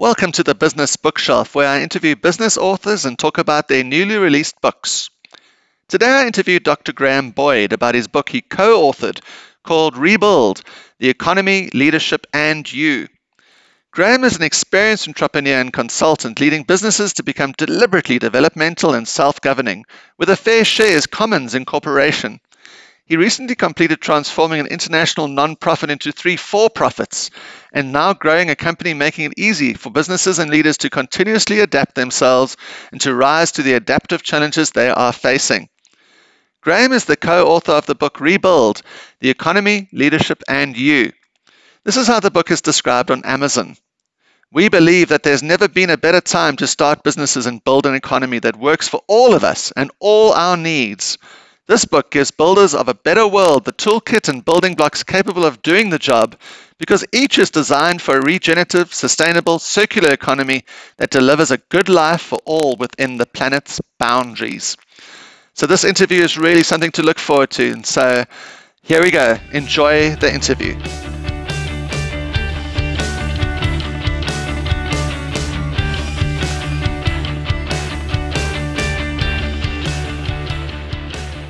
Welcome to the Business Bookshelf, where I interview business authors and talk about their newly released books. Today I interviewed Dr. Graham Boyd about his book he co authored called Rebuild The Economy, Leadership, and You. Graham is an experienced entrepreneur and consultant leading businesses to become deliberately developmental and self governing, with a fair shares commons in corporation. He recently completed transforming an international non-profit into three for-profits and now growing a company making it easy for businesses and leaders to continuously adapt themselves and to rise to the adaptive challenges they are facing. Graham is the co-author of the book Rebuild, The Economy, Leadership and You. This is how the book is described on Amazon. We believe that there's never been a better time to start businesses and build an economy that works for all of us and all our needs. This book gives builders of a better world the toolkit and building blocks capable of doing the job because each is designed for a regenerative, sustainable, circular economy that delivers a good life for all within the planet's boundaries. So, this interview is really something to look forward to. And so, here we go. Enjoy the interview.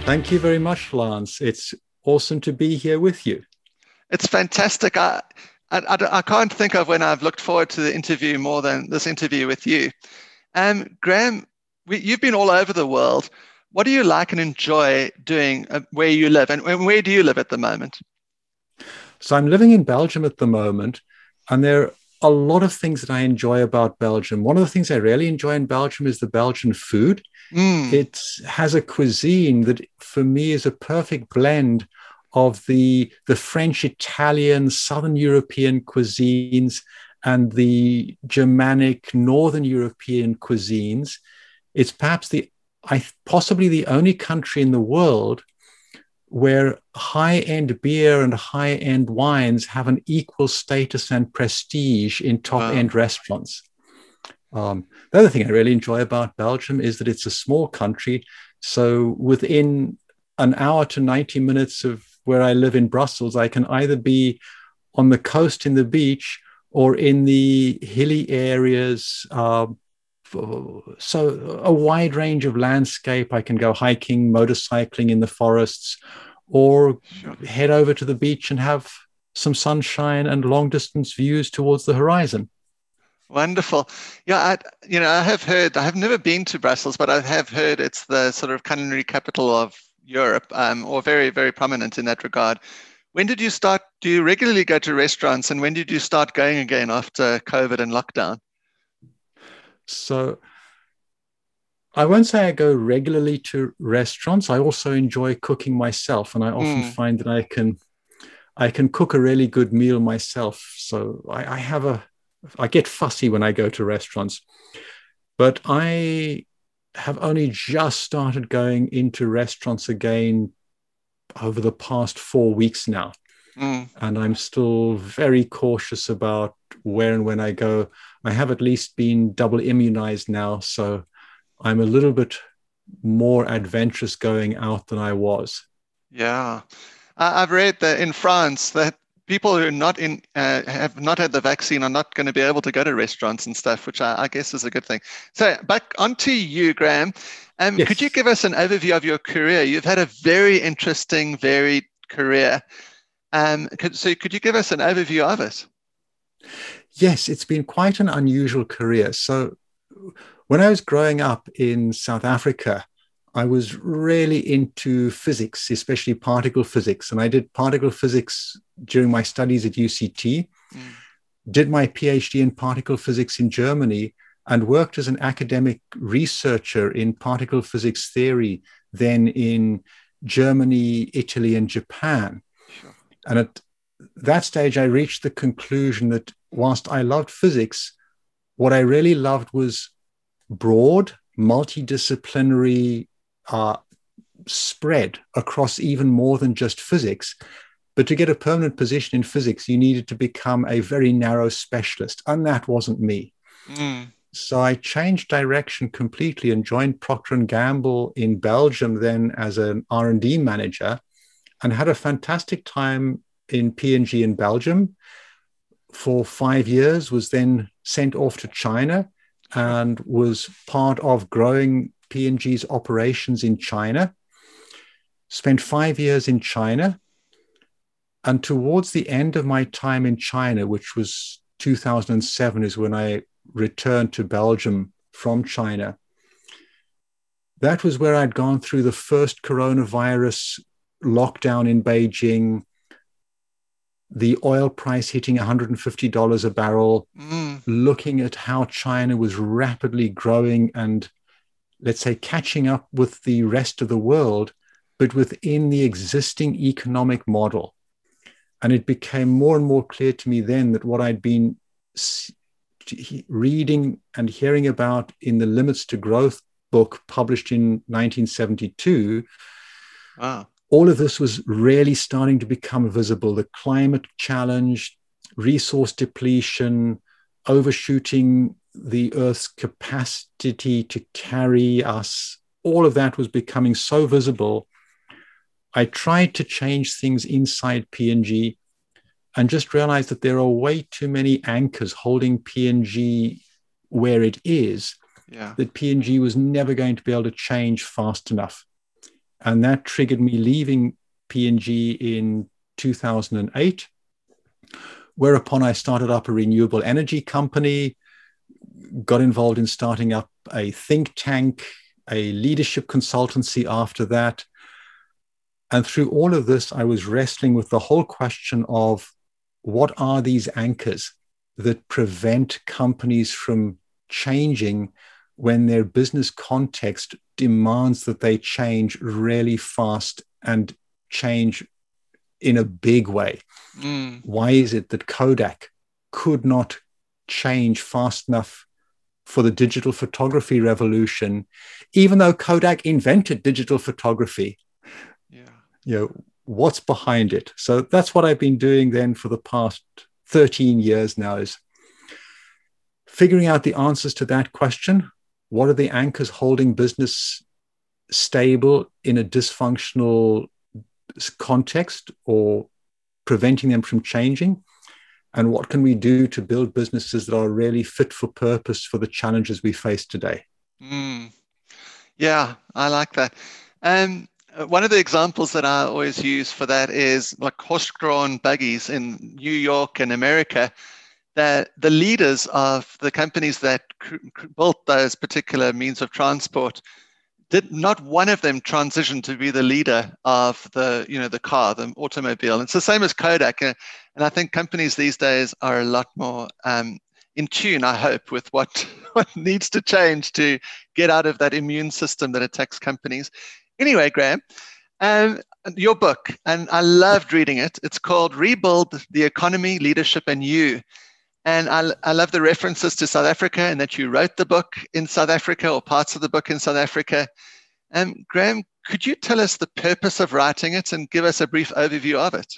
Thank you very much, Lance. It's awesome to be here with you. It's fantastic. I, I, I, can't think of when I've looked forward to the interview more than this interview with you. Um, Graham, we, you've been all over the world. What do you like and enjoy doing uh, where you live? And where do you live at the moment? So I'm living in Belgium at the moment, and there are a lot of things that I enjoy about Belgium. One of the things I really enjoy in Belgium is the Belgian food. Mm. It has a cuisine that, for me, is a perfect blend of the the French, Italian, Southern European cuisines and the Germanic, Northern European cuisines. It's perhaps the I possibly the only country in the world where high-end beer and high-end wines have an equal status and prestige in top-end wow. restaurants. Um, the other thing I really enjoy about Belgium is that it's a small country. So within an hour to 90 minutes of where I live in Brussels, I can either be on the coast in the beach or in the hilly areas. Uh, so a wide range of landscape. I can go hiking, motorcycling in the forests, or head over to the beach and have some sunshine and long distance views towards the horizon. Wonderful. Yeah, I, you know, I have heard. I have never been to Brussels, but I have heard it's the sort of culinary capital of Europe, um, or very, very prominent in that regard. When did you start? Do you regularly go to restaurants, and when did you start going again after COVID and lockdown? So, I won't say I go regularly to restaurants. I also enjoy cooking myself, and I often mm. find that I can, I can cook a really good meal myself. So I, I have a I get fussy when I go to restaurants, but I have only just started going into restaurants again over the past four weeks now. Mm. And I'm still very cautious about where and when I go. I have at least been double immunized now. So I'm a little bit more adventurous going out than I was. Yeah. I've read that in France that people who are not in uh, have not had the vaccine are not going to be able to go to restaurants and stuff, which I, I guess is a good thing. So back onto you, Graham. Um, yes. Could you give us an overview of your career? You've had a very interesting, varied career. Um, could, so could you give us an overview of it? Yes, it's been quite an unusual career. So when I was growing up in South Africa, I was really into physics, especially particle physics. And I did particle physics during my studies at UCT, mm. did my PhD in particle physics in Germany, and worked as an academic researcher in particle physics theory, then in Germany, Italy, and Japan. Sure. And at that stage, I reached the conclusion that whilst I loved physics, what I really loved was broad, multidisciplinary uh, spread across even more than just physics. But to get a permanent position in physics, you needed to become a very narrow specialist, and that wasn't me. Mm. So I changed direction completely and joined Procter and Gamble in Belgium then as an R&D manager, and had a fantastic time in P&G in Belgium. for five years, was then sent off to China and was part of growing P&G's operations in China. Spent five years in China. And towards the end of my time in China, which was 2007, is when I returned to Belgium from China. That was where I'd gone through the first coronavirus lockdown in Beijing, the oil price hitting $150 a barrel, mm. looking at how China was rapidly growing and, let's say, catching up with the rest of the world, but within the existing economic model. And it became more and more clear to me then that what I'd been reading and hearing about in the Limits to Growth book published in 1972. Wow. All of this was really starting to become visible. The climate challenge, resource depletion, overshooting the Earth's capacity to carry us, all of that was becoming so visible. I tried to change things inside P&G just realized that there are way too many anchors holding P&G where it is yeah. that P&G was never going to be able to change fast enough. And that triggered me leaving P&G in 2008, whereupon I started up a renewable energy company, got involved in starting up a think tank, a leadership consultancy after that. And through all of this, I was wrestling with the whole question of what are these anchors that prevent companies from changing when their business context demands that they change really fast and change in a big way. Mm. Why is it that Kodak could not change fast enough for the digital photography revolution, even though Kodak invented digital photography? Yeah. You know, what's behind it? So that's what I've been doing then for the past 13 years now is figuring out the answers to that question what are the anchors holding business stable in a dysfunctional context or preventing them from changing? And what can we do to build businesses that are really fit for purpose for the challenges we face today? Mm. Yeah, I like that. Um, one of the examples that I always use for that is like horse-drawn buggies in New York and America that the leaders of the companies that built those particular means of transport did not one of them transition to be the leader of the you know the car the automobile it's the same as kodak uh, and i think companies these days are a lot more um, in tune i hope with what what needs to change to get out of that immune system that attacks companies anyway graham um, your book and i loved reading it it's called rebuild the economy leadership and you and I, I love the references to South Africa and that you wrote the book in South Africa or parts of the book in South Africa. Um, Graham, could you tell us the purpose of writing it and give us a brief overview of it?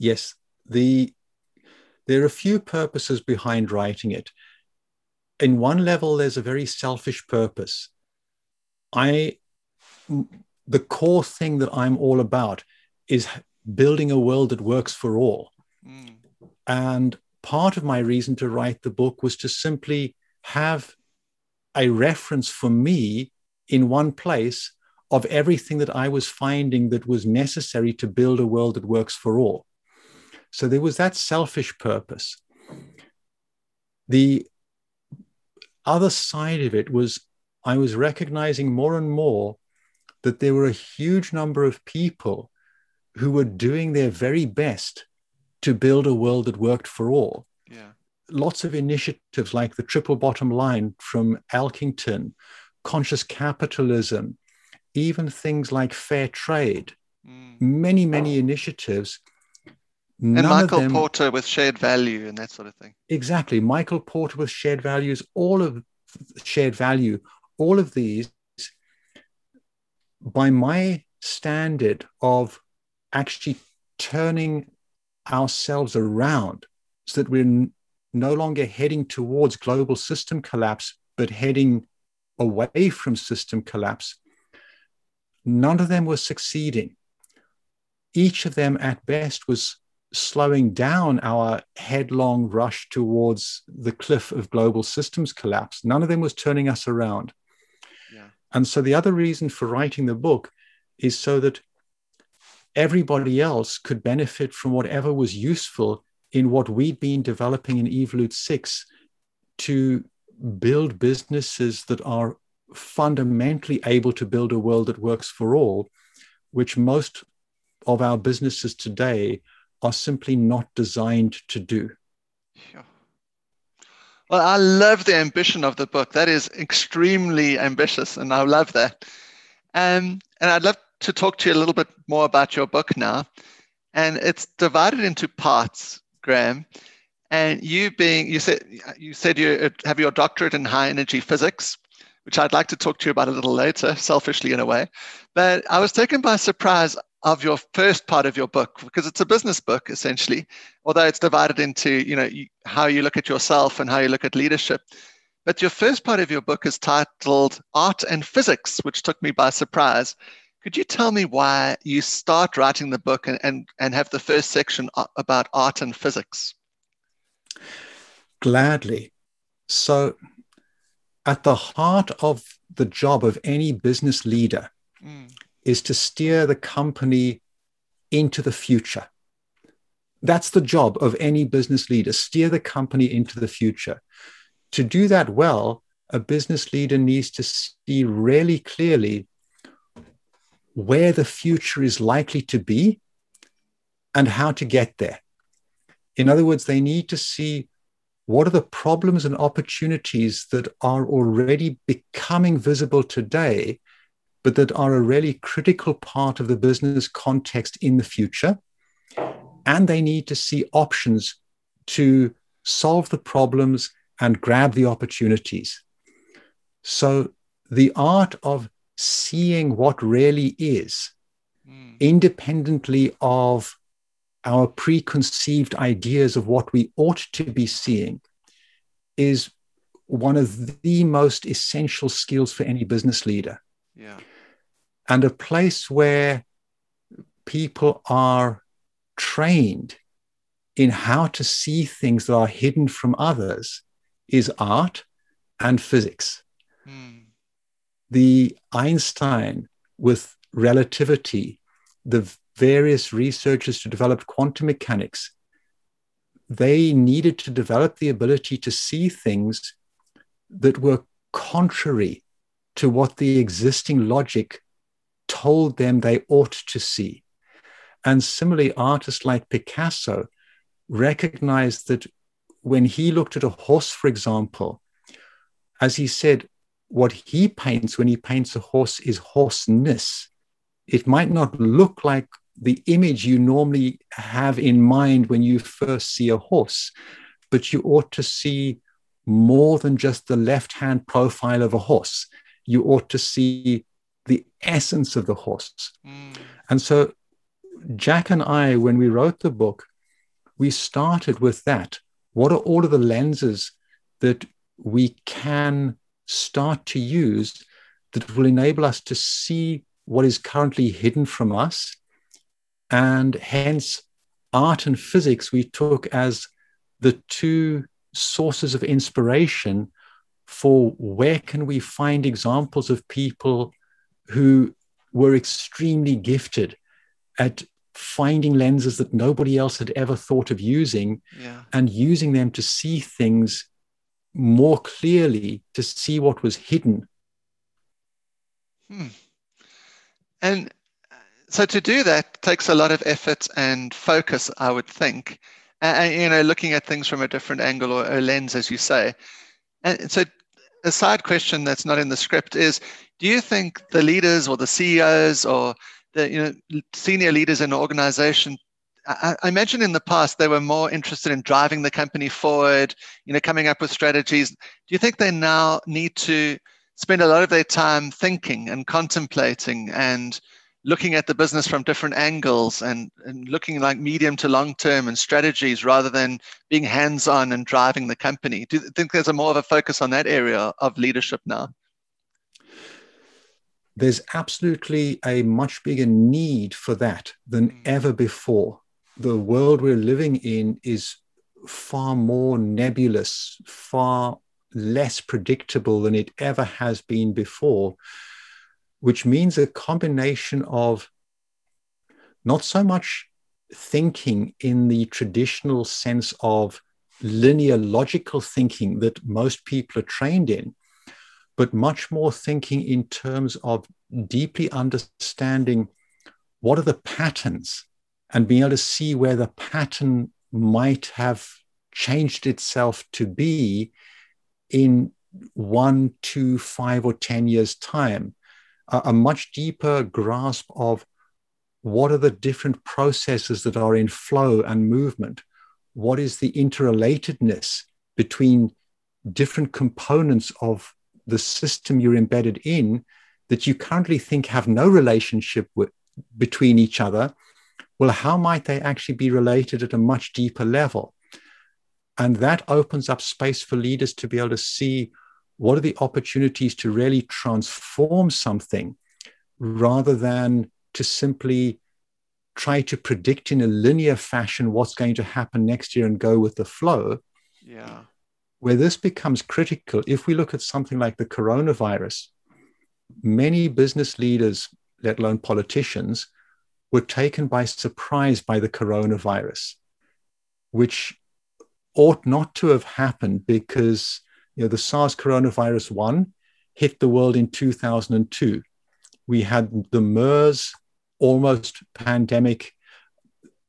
Yes, the there are a few purposes behind writing it. In one level, there's a very selfish purpose. I the core thing that I'm all about is building a world that works for all. Mm. And part of my reason to write the book was to simply have a reference for me in one place of everything that I was finding that was necessary to build a world that works for all. So there was that selfish purpose. The other side of it was I was recognizing more and more that there were a huge number of people who were doing their very best to build a world that worked for all. Yeah. Lots of initiatives like the triple bottom line from Elkington, conscious capitalism, even things like fair trade, mm. many, many initiatives. And Michael them, Porter with shared value and that sort of thing. Exactly. Michael Porter with shared values, all of shared value, all of these, by my standard of actually turning ourselves around so that we're n- no longer heading towards global system collapse, but heading away from system collapse. None of them were succeeding. Each of them, at best, was slowing down our headlong rush towards the cliff of global systems collapse. None of them was turning us around. Yeah. And so the other reason for writing the book is so that everybody else could benefit from whatever was useful in what we'd been developing in Evolutesix to build businesses that are fundamentally able to build a world that works for all, which most of our businesses today are simply not designed to do. Well, I love the ambition of the book. That is extremely ambitious, and I love that. Um, and I'd love to talk to you a little bit more about your book now. And it's divided into parts, Graham. And you being you said you said you have your doctorate in high energy physics, which I'd like to talk to you about a little later, selfishly in a way. But I was taken by surprise of your first part of your book because it's a business book essentially although it's divided into you know how you look at yourself and how you look at leadership. But your first part of your book is titled art and physics which took me by surprise. Could you tell me why you start writing the book and, and, and have the first section about art and physics? Gladly. So at the heart of the job of any business leader mm is to steer the company into the future. That's the job of any business leader, steer the company into the future. To do that well, a business leader needs to see really clearly where the future is likely to be and how to get there. In other words, they need to see what are the problems and opportunities that are already becoming visible today but that are a really critical part of the business context in the future. And they need to see options to solve the problems and grab the opportunities. So, the art of seeing what really is, mm. independently of our preconceived ideas of what we ought to be seeing, is one of the most essential skills for any business leader. Yeah and a place where people are trained in how to see things that are hidden from others is art and physics. Mm. The Einstein with relativity, the various researchers who developed quantum mechanics, they needed to develop the ability to see things that were contrary to what the existing logic told them they ought to see. And similarly, artists like Picasso recognized that when he looked at a horse, for example, as he said, what he paints when he paints a horse is horseness. It might not look like the image you normally have in mind when you first see a horse, but you ought to see more than just the left hand profile of a horse. You ought to see the essence of the horse. Mm. And so Jack and I, when we wrote the book, we started with that. What are all of the lenses that we can start to use that will enable us to see what is currently hidden from us? And hence, art and physics we took as the two sources of inspiration for where can we find examples of people who were extremely gifted at finding lenses that nobody else had ever thought of using yeah. and using them to see things more clearly, to see what was hidden. Hmm. And uh, so to do that takes a lot of effort and focus, I would think. And, you know, looking at things from a different angle or a lens, as you say. And so a side question that's not in the script is do you think the leaders or the CEOs or the you know senior leaders in an organization I, I imagine in the past they were more interested in driving the company forward, you know, coming up with strategies. Do you think they now need to spend a lot of their time thinking and contemplating and looking at the business from different angles and, and looking like medium to long term and strategies rather than being hands on and driving the company? Do you think there's a more of a focus on that area of leadership now? There's absolutely a much bigger need for that than mm. ever before. the world we're living in is far more nebulous, far less predictable than it ever has been before, which means a combination of not so much thinking in the traditional sense of linear logical thinking that most people are trained in, but much more thinking in terms of deeply understanding what are the patterns and being able to see where the pattern might have changed itself to be in one, two, five, or 10 years' time. A, much deeper grasp of what are the different processes that are in flow and movement? What is the interrelatedness between different components of the system you're embedded in that you currently think have no relationship with, between each other? Well, how might they actually be related at a much deeper level? And that opens up space for leaders to be able to see what are the opportunities to really transform something rather than to simply try to predict in a linear fashion what's going to happen next year and go with the flow. Yeah. Where this becomes critical, if we look at something like the coronavirus, many business leaders, let alone politicians, were taken by surprise by the coronavirus, which ought not to have happened because you know the SARS coronavirus one hit the world in 2002. We had the MERS almost pandemic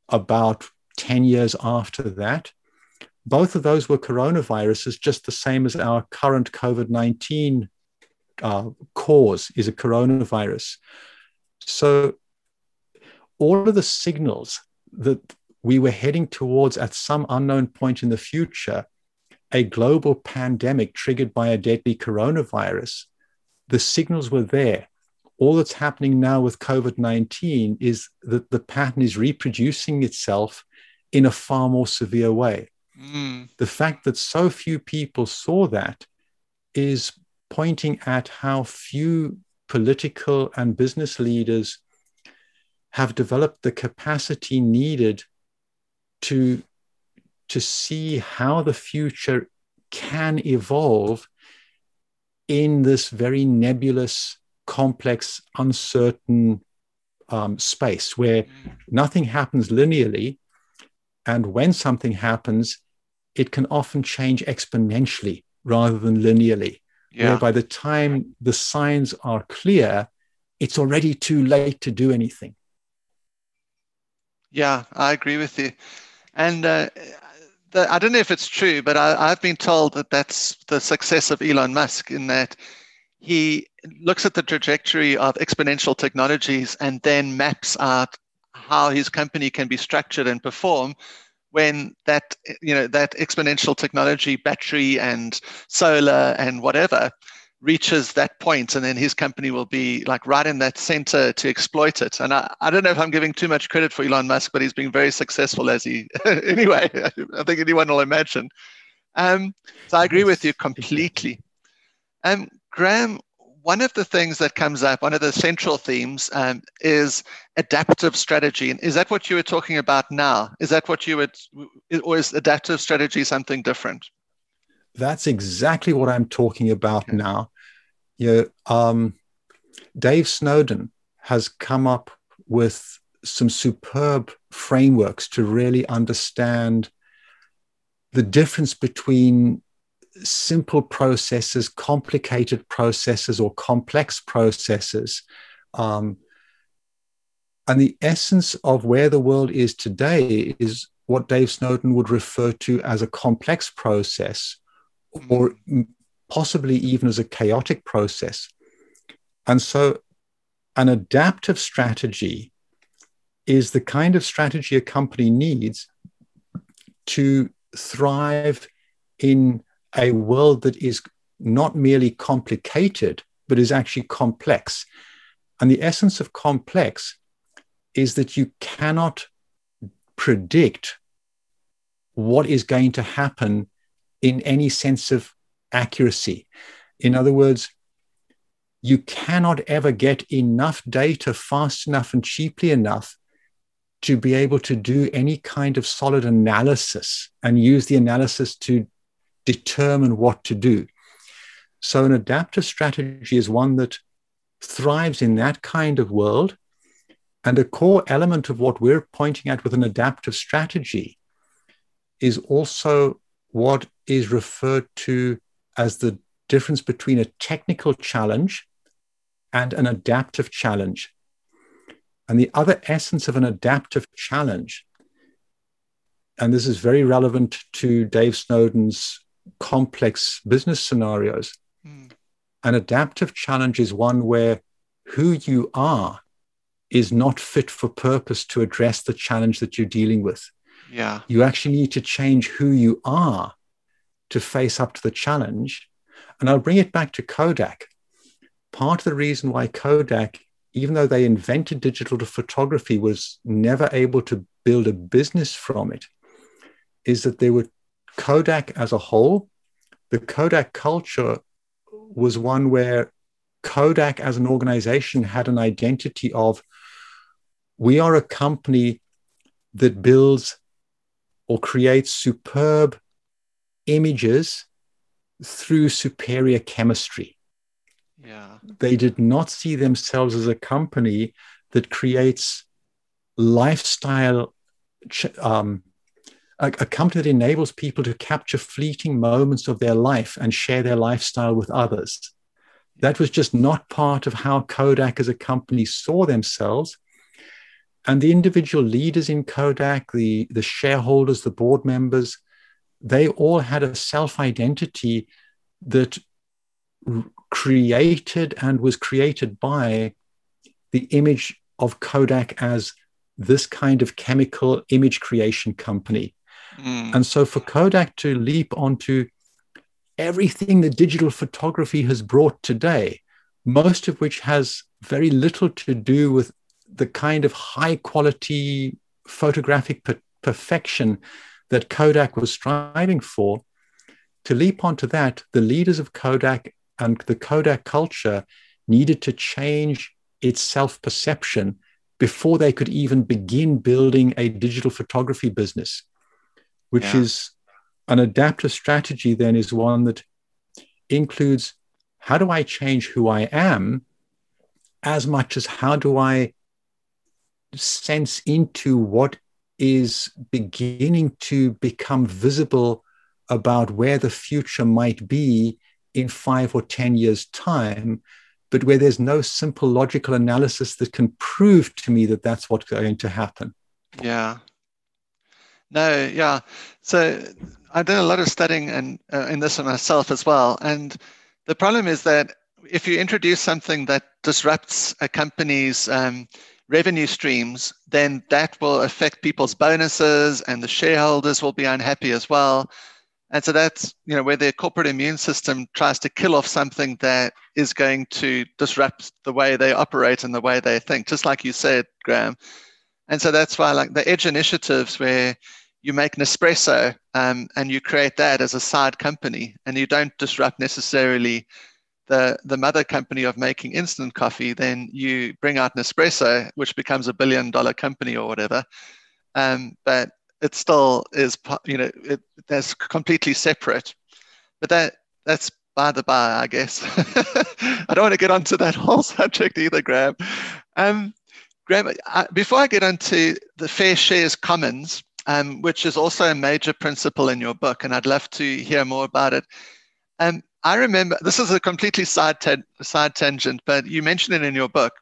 about 10 years after that. Both of those were coronaviruses, just the same as our current COVID 19 uh, cause is a coronavirus. So, all of the signals that we were heading towards at some unknown point in the future a global pandemic triggered by a deadly coronavirus, the signals were there all that's happening now with COVID 19 is that the pattern is reproducing itself in a far more severe way. Mm. The fact that so few people saw that is pointing at how few political and business leaders have developed the capacity needed to, to see how the future can evolve in this very nebulous complex, uncertain um, space where nothing happens linearly. And when something happens, it can often change exponentially rather than linearly. Yeah. Where by the time the signs are clear, it's already too late to do anything. Yeah, I agree with you. And uh, the, I don't know if it's true, but I, I've been told that that's the success of Elon Musk in that he looks at the trajectory of exponential technologies and then maps out how his company can be structured and perform when that you know that exponential technology battery and solar and whatever reaches that point and then his company will be like right in that center to exploit it and I, I don't know if i'm giving too much credit for elon musk but he's been very successful as he anyway i think anyone will imagine um, so i agree with you completely um, Graham, one of the things that comes up, one of the central themes um, is adaptive strategy. And is that what you were talking about now? Is that what you would, or is adaptive strategy something different? That's exactly what I'm talking about okay. now. You know, um, Dave Snowden has come up with some superb frameworks to really understand the difference between simple processes, complicated processes, or complex processes. Um, and the essence of where the world is today is what Dave Snowden would refer to as a complex process, or possibly even as a chaotic process. And so, an adaptive strategy is the kind of strategy a company needs to thrive in a world that is not merely complicated, but is actually complex. And the essence of complex is that you cannot predict what is going to happen in any sense of accuracy. In other words, you cannot ever get enough data fast enough and cheaply enough to be able to do any kind of solid analysis and use the analysis to determine what to do. So, an adaptive strategy is one that thrives in that kind of world. And a core element of what we're pointing at with an adaptive strategy is also what is referred to as the difference between a technical challenge and an adaptive challenge. And the other essence of an adaptive challenge, and this is very relevant to Dave Snowden's complex business scenarios, mm. an adaptive challenge is one where who you are is not fit for purpose to address the challenge that you're dealing with. Yeah. You actually need to change who you are to face up to the challenge. And I'll bring it back to Kodak. Part of the reason why Kodak even though they invented digital photography, was never able to build a business from it, is that they were Kodak as a whole. The Kodak culture was one where Kodak as an organization had an identity of we are a company that builds or creates superb images through superior chemistry. Yeah. They did not see themselves as a company that creates lifestyle, um, a, a company that enables people to capture fleeting moments of their life and share their lifestyle with others. That was just not part of how Kodak as a company saw themselves. And the individual leaders in Kodak, the, the shareholders, the board members, they all had a self identity that created and was created by the image of Kodak as this kind of chemical image creation company. Mm. And so for Kodak to leap onto everything that digital photography has brought today, most of which has very little to do with the kind of high quality photographic per- perfection that Kodak was striving for, to leap onto that, the leaders of Kodak and the Kodak culture needed to change its self perception before they could even begin building a digital photography business, which yeah. is an adaptive strategy, then, is one that includes how do I change who I am as much as how do I sense into what is beginning to become visible about where the future might be in five or 10 years' time, but where there's no simple logical analysis that can prove to me that that's what's going to happen. Yeah. No, yeah. So I've done a lot of studying and uh, in this on myself as well. And the problem is that if you introduce something that disrupts a company's um, revenue streams, then that will affect people's bonuses and the shareholders will be unhappy as well. And so that's you know where the corporate immune system tries to kill off something that is going to disrupt the way they operate and the way they think, just like you said, Graham. And so that's why like the Edge initiatives where you make Nespresso um, and you create that as a side company and you don't disrupt necessarily the, the mother company of making instant coffee, then you bring out Nespresso, which becomes a billion dollar company or whatever. Um, but it still is, you know, it, that's completely separate. But that that's by the by, I guess. I don't want to get onto that whole subject either, Graham. Um, Graham, I, before I get onto the fair shares commons, um, which is also a major principle in your book, and I'd love to hear more about it. Um, I remember this is a completely side side tangent, but you mentioned it in your book,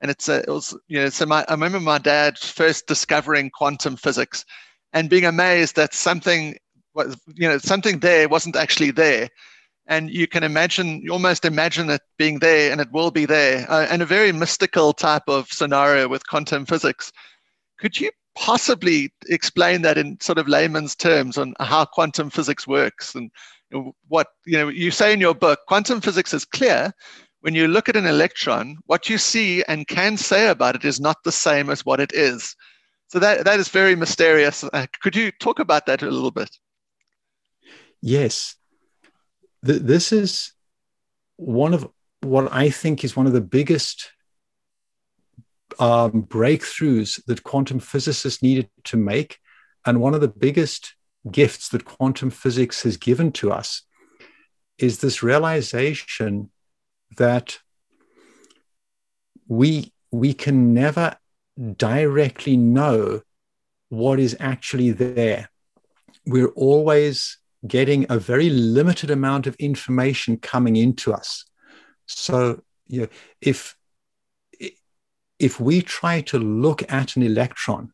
and it's a, it was you know so my, I remember my dad first discovering quantum physics, and being amazed that something was, you know, something there wasn't actually there. And you can imagine, you almost imagine it being there and it will be there, uh, and a very mystical type of scenario with quantum physics. Could you possibly explain that in sort of layman's terms on how quantum physics works and what you know you say in your book quantum physics is clear when you look at an electron what you see and can say about it is not the same as what it is so that that is very mysterious. Uh, could you talk about that a little bit? Yes, Th- this is one of what I think is one of the biggest um, breakthroughs that quantum physicists needed to make. And one of the biggest gifts that quantum physics has given to us is this realization that we, we can never directly know what is actually there. We're always getting a very limited amount of information coming into us. So, you know, if if we try to look at an electron,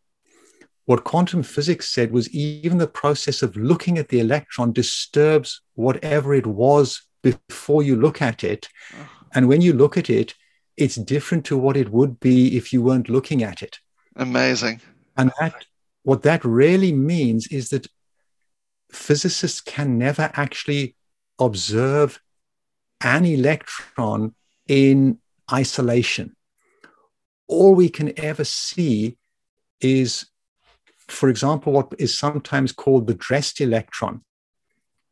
what quantum physics said was even the process of looking at the electron disturbs whatever it was before you look at it. And when you look at it, it's different to what it would be if you weren't looking at it. Amazing. And that what that really means is that physicists can never actually observe an electron in isolation all we can ever see is, for example, what is sometimes called the dressed electron.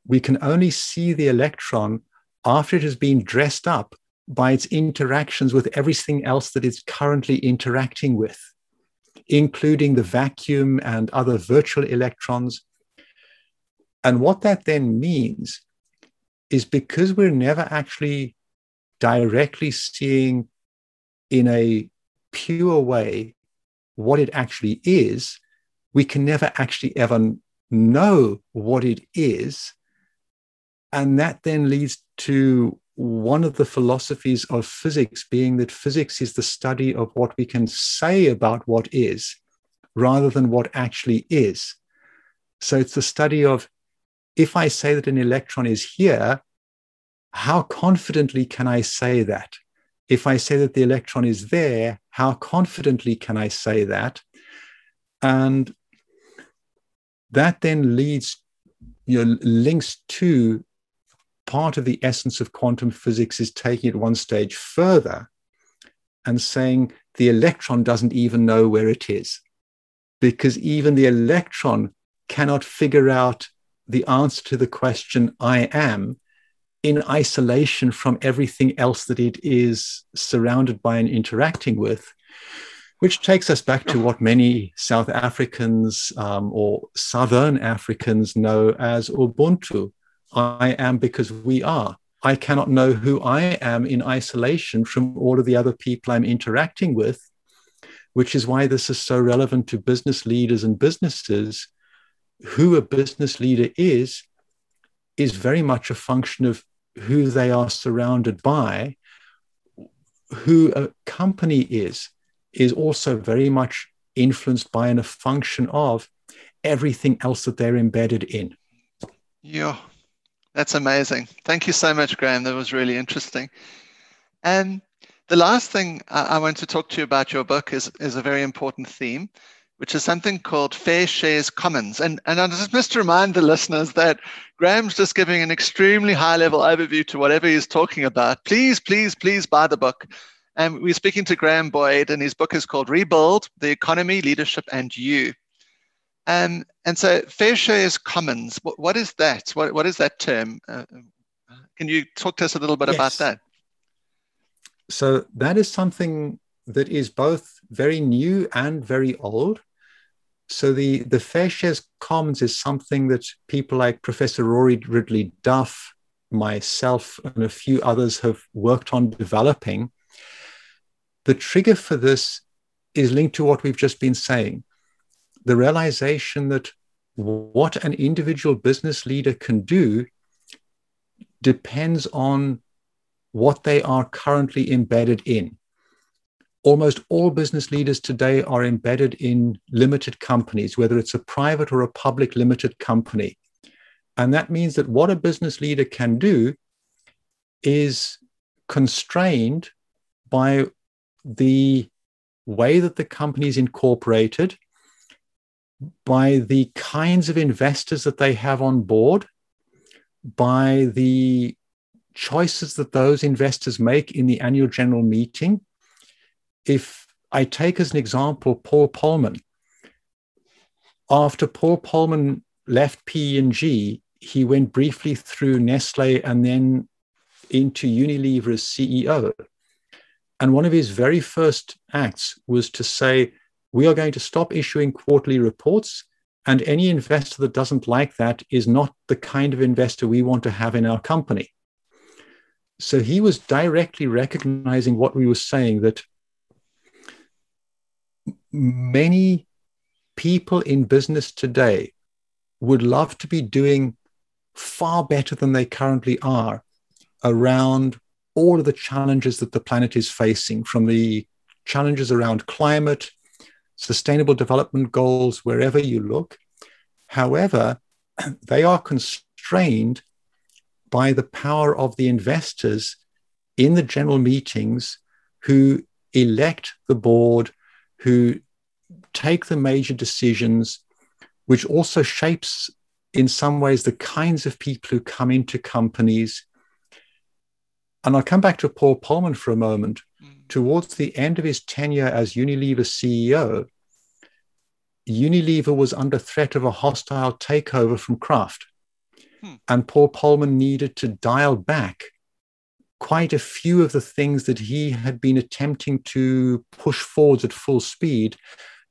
We can only see the electron after it has been dressed up by its interactions with everything else that it's currently interacting with, including the vacuum and other virtual electrons. And what that then means is because we're never actually directly seeing in a pure way what it actually is, we can never actually ever know what it is. And that then leads to one of the philosophies of physics being that physics is the study of what we can say about what is rather than what actually is. So it's the study of if I say that an electron is here, how confidently can I say that? if I say that the electron is there, how confidently can I say that? And that then leads, you know, links to part of the essence of quantum physics is taking it one stage further and saying the electron doesn't even know where it is because even the electron cannot figure out the answer to the question I am in isolation from everything else that it is surrounded by and interacting with, which takes us back to what many South Africans um, or Southern Africans know as Ubuntu. I am because we are. I cannot know who I am in isolation from all of the other people I'm interacting with, which is why this is so relevant to business leaders and businesses. Who a business leader is, is very much a function of who they are surrounded by, who a company is, is also very much influenced by and a function of everything else that they're embedded in. Yeah, that's amazing. Thank you so much, Graham. That was really interesting. And the last thing I want to talk to you about your book is, is a very important theme, which is something called Fair Shares Commons. And, and I just must remind the listeners that Graham's just giving an extremely high level overview to whatever he's talking about. Please, please, please buy the book. And we're speaking to Graham Boyd, and his book is called Rebuild The Economy, Leadership, and You. Um, and so, Fair Shares Commons, what, what is that? What, what is that term? Uh, can you talk to us a little bit yes. about that? So, that is something that is both very new and very old. So the, the fair shares commons is something that people like Professor Rory Ridley Duff, myself, and a few others have worked on developing. The trigger for this is linked to what we've just been saying the realization that what an individual business leader can do depends on what they are currently embedded in almost all business leaders today are embedded in limited companies, whether it's a private or a public limited company. And that means that what a business leader can do is constrained by the way that the company is incorporated, by the kinds of investors that they have on board, by the choices that those investors make in the annual general meeting, if I take as an example Paul Polman, after Paul Polman left P&G, he went briefly through Nestle and then into Unilever as CEO. And one of his very first acts was to say, we are going to stop issuing quarterly reports. And any investor that doesn't like that is not the kind of investor we want to have in our company. So he was directly recognizing what we were saying that many people in business today would love to be doing far better than they currently are around all of the challenges that the planet is facing, from the challenges around climate, sustainable development goals, wherever you look. However, they are constrained by the power of the investors in the general meetings who elect the board, who take the major decisions, which also shapes in some ways the kinds of people who come into companies. And I'll come back to Paul Polman for a moment. Mm. Towards the end of his tenure as Unilever CEO, Unilever was under threat of a hostile takeover from Kraft. Hmm. And Paul Polman needed to dial back quite a few of the things that he had been attempting to push forwards at full speed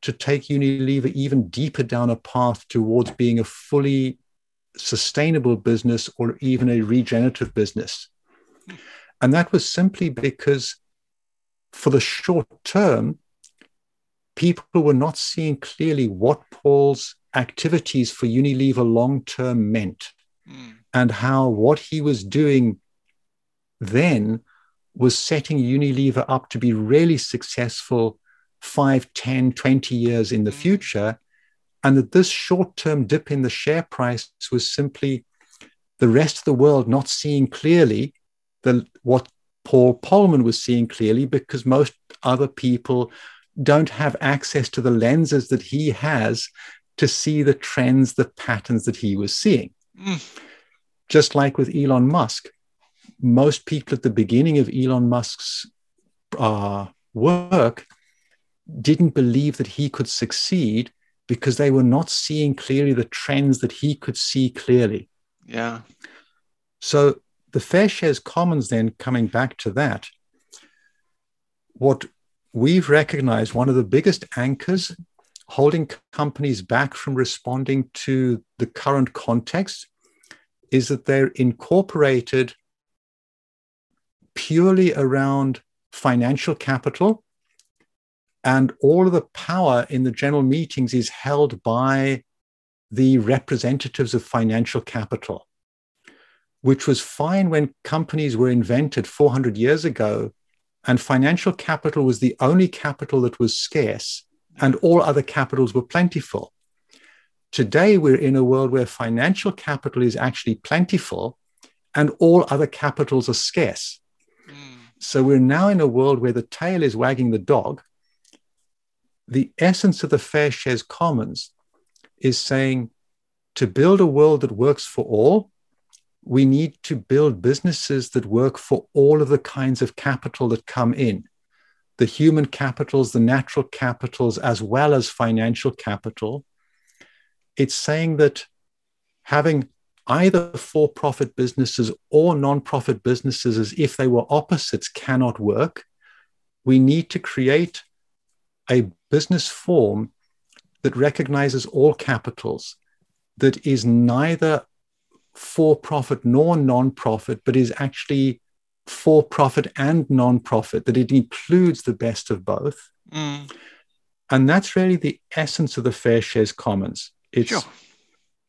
to take Unilever even deeper down a path towards being a fully sustainable business or even a regenerative business. And that was simply because for the short term, people were not seeing clearly what Paul's activities for Unilever long term meant mm. and how what he was doing then was setting Unilever up to be really successful 5, 10, 20 years in the mm. future. And that this short term dip in the share price was simply the rest of the world not seeing clearly the, what Paul Polman was seeing clearly because most other people don't have access to the lenses that he has to see the trends, the patterns that he was seeing. Mm. Just like with Elon Musk, most people at the beginning of Elon Musk's uh, work didn't believe that he could succeed because they were not seeing clearly the trends that he could see clearly. Yeah. So the fair shares commons, then coming back to that, what we've recognized one of the biggest anchors holding companies back from responding to the current context is that they're incorporated purely around financial capital and all of the power in the general meetings is held by the representatives of financial capital, which was fine when companies were invented 400 years ago. And financial capital was the only capital that was scarce, and all other capitals were plentiful. Today, we're in a world where financial capital is actually plentiful and all other capitals are scarce. Mm. So we're now in a world where the tail is wagging the dog the essence of the Fair Shares Commons is saying to build a world that works for all, we need to build businesses that work for all of the kinds of capital that come in the human capitals, the natural capitals, as well as financial capital. It's saying that having either for profit businesses or non profit businesses as if they were opposites cannot work. We need to create a business form that recognizes all capitals, that is neither for profit nor non profit, but is actually for profit and non profit, that it includes the best of both. Mm. And that's really the essence of the Fair Shares Commons. It's sure.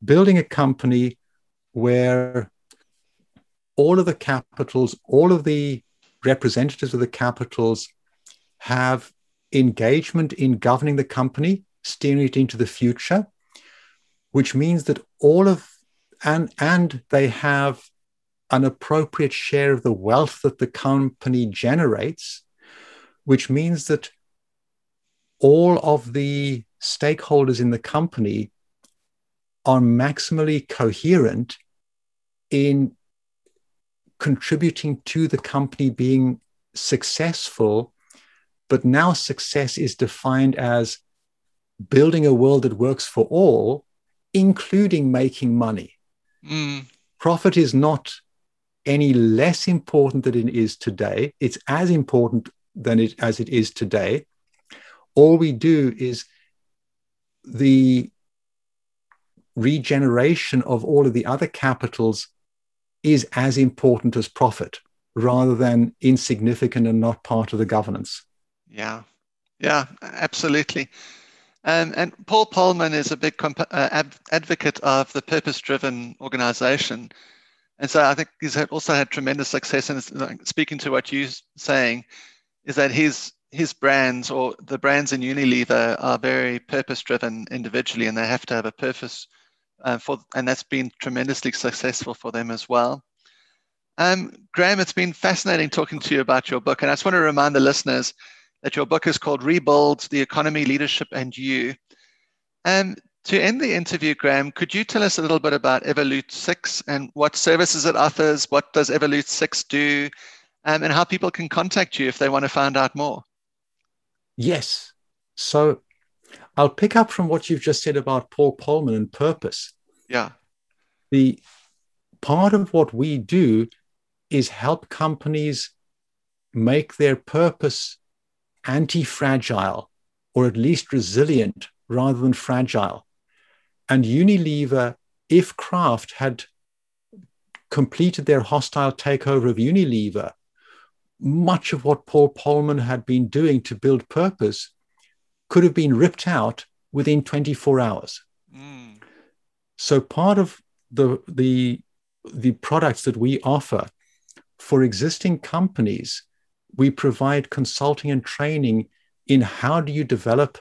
building a company where all of the capitals, all of the representatives of the capitals have engagement in governing the company, steering it into the future, which means that all of and and they have an appropriate share of the wealth that the company generates, which means that all of the stakeholders in the company are maximally coherent in contributing to the company being successful but now success is defined as building a world that works for all, including making money. Mm. Profit is not any less important than it is today. It's as important, than it as it is today. All we do is the regeneration of all of the other capitals is as important as profit rather than insignificant and not part of the governance. Yeah, yeah, absolutely. Um, and Paul Polman is a big comp- uh, ad- advocate of the purpose driven organization. And so I think he's also had tremendous success. Like, speaking to what you're saying, is that his his brands or the brands in Unilever are very purpose driven individually, and they have to have a purpose uh, for, and that's been tremendously successful for them as well. Um, Graham, it's been fascinating talking to you about your book, and I just want to remind the listeners that your book is called Rebuild the Economy, Leadership, and You. Um, to end the interview, Graham, could you tell us a little bit about Evolutesix and what services it offers? What does Evolutesix do? Um, and how people can contact you if they want to find out more? Yes. So I'll pick up from what you've just said about Paul Polman and purpose. Yeah. The part of what we do is help companies make their purpose anti fragile or at least resilient rather than fragile. And Unilever, if Kraft had completed their hostile takeover of Unilever, much of what Paul Polman had been doing to build purpose could have been ripped out within 24 hours. Mm. So part of the, the, the products that we offer for existing companies, we provide consulting and training in how do you develop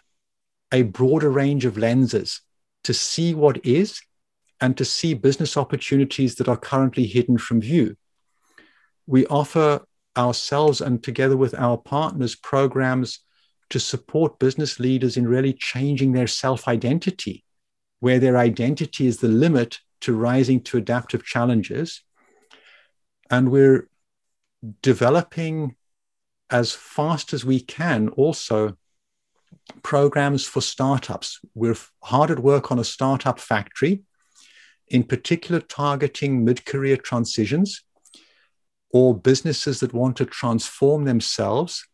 a broader range of lenses to see what is and to see business opportunities that are currently hidden from view. We offer ourselves and together with our partners programs to support business leaders in really changing their self identity, where their identity is the limit to rising to adaptive challenges. And we're developing as fast as we can also programs for startups. We're hard at work on a startup factory, in particular targeting mid career transitions or businesses that want to transform themselves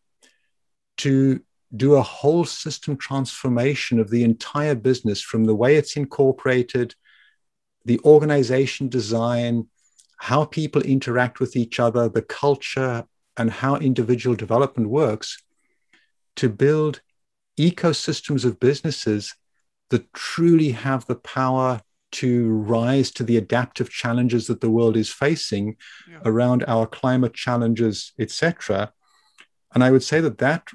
to do a whole system transformation of the entire business from the way it's incorporated, the organization design, how people interact with each other, the culture, and how individual development works to build ecosystems of businesses that truly have the power to rise to the adaptive challenges that the world is facing yeah. around our climate challenges, etc. And I would say that that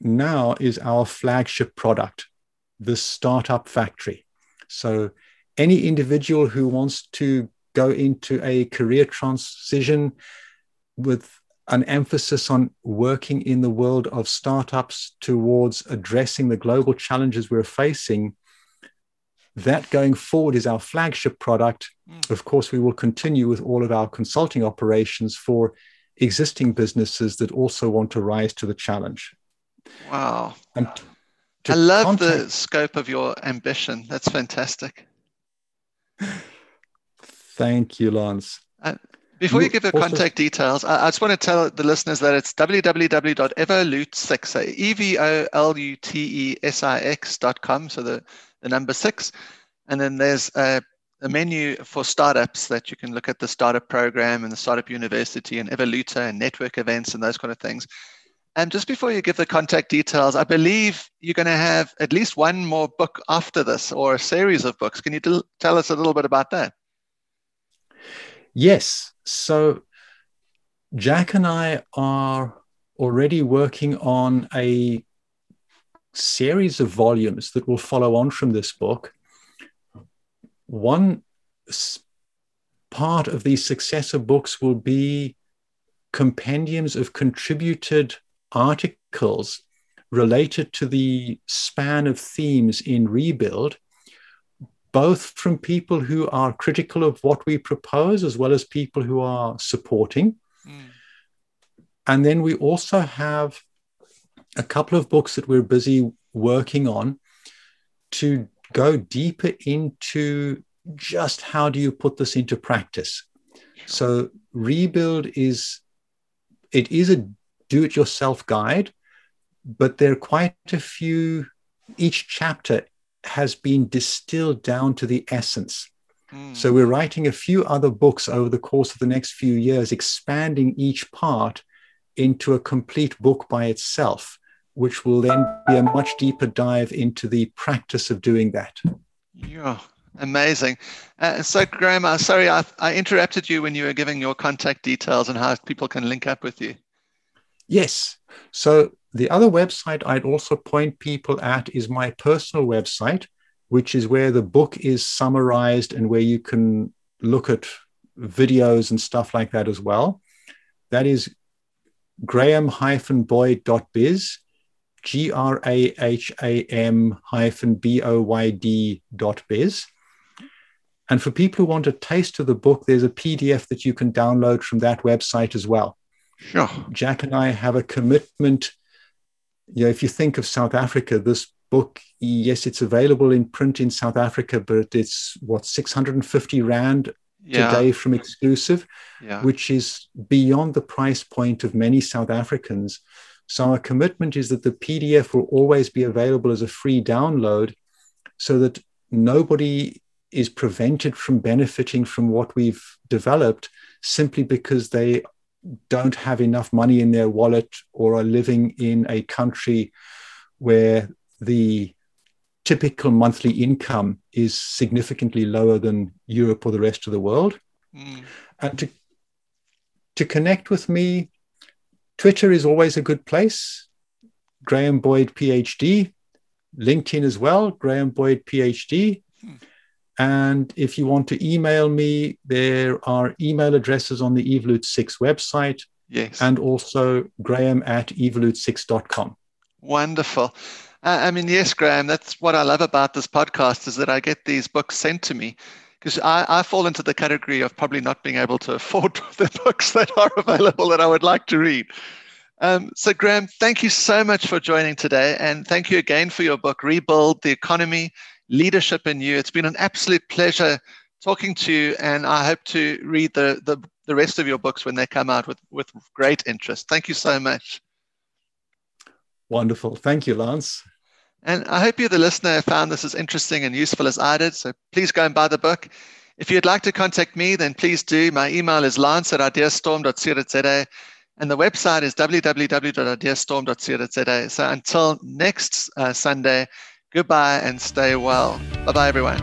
now is our flagship product, the startup factory. So any individual who wants to go into a career transition with an emphasis on working in the world of startups towards addressing the global challenges we're facing that going forward is our flagship product. Mm. Of course, we will continue with all of our consulting operations for existing businesses that also want to rise to the challenge. Wow. I love contact... the scope of your ambition. That's fantastic. Thank you, Lance. Uh, before you, you give the contact details, I, I, just want to tell the listeners that it's www.evolute6, so E-V-O-L-U-T-E-S-I-X.com, so the the number six. And then there's a, a, menu for startups that you can look at the startup program and the startup university and Evoluta and network events and those kind of things. And just before you give the contact details, I believe you're going to have at least one more book after this or a series of books. Can you tell us a little bit about that? Yes. So Jack and I are already working on a series of volumes that will follow on from this book. One part of these successor books will be compendiums of contributed articles related to the span of themes in Rebuild, both from people who are critical of what we propose as well as people who are supporting. Mm. And then we also have a couple of books that we're busy working on to go deeper into just how do you put this into practice. So rebuild is it is a do it yourself guide, but there are quite a few, each chapter has been distilled down to the essence. Mm. So we're writing a few other books over the course of the next few years, expanding each part into a complete book by itself, which will then be a much deeper dive into the practice of doing that. Yeah, amazing. Uh, so, Graham, uh, sorry, I, I interrupted you when you were giving your contact details and how people can link up with you. Yes. So, the other website I'd also point people at is my personal website, which is where the book is summarized and where you can look at videos and stuff like that as well. That is graham-boyd.biz, G R A H A M hyphen B O Y D dot biz. And for people who want a taste of the book, there's a PDF that you can download from that website as well. Sure. Jack and I have a commitment. You know, if you think of South Africa, this book, yes, it's available in print in South Africa, but it's what 650 rand yeah. today from exclusive, yeah. which is beyond the price point of many South Africans. So our commitment is that the PDF will always be available as a free download so that nobody is prevented from benefiting from what we've developed simply because they don't have enough money in their wallet or are living in a country where the typical monthly income is significantly lower than Europe or the rest of the world. Mm. And to, to connect with me, Twitter is always a good place. Graham Boyd, PhD. LinkedIn as well, Graham Boyd, PhD. Hmm. And if you want to email me, there are email addresses on the Evolutesix website. Yes. And also graham at evolute6.com. Wonderful. I mean, yes, Graham, that's what I love about this podcast is that I get these books sent to me because I, I, fall into the category of probably not being able to afford the books that are available that I would like to read. Um, so, Graham, thank you so much for joining today. And thank you again for your book, Rebuild the Economy Leadership in You. It's been an absolute pleasure talking to you. And I hope to read the, the, the rest of your books when they come out with, with great interest. Thank you so much. Wonderful. Thank you, Lance. And I hope you, the listener, found this as interesting and useful as I did. So please go and buy the book. If you'd like to contact me, then please do. My email is lance at ideastorm.co.za and the website is www.ideastorm.co.za. So until next uh, Sunday, Goodbye and stay well. Bye bye, everyone.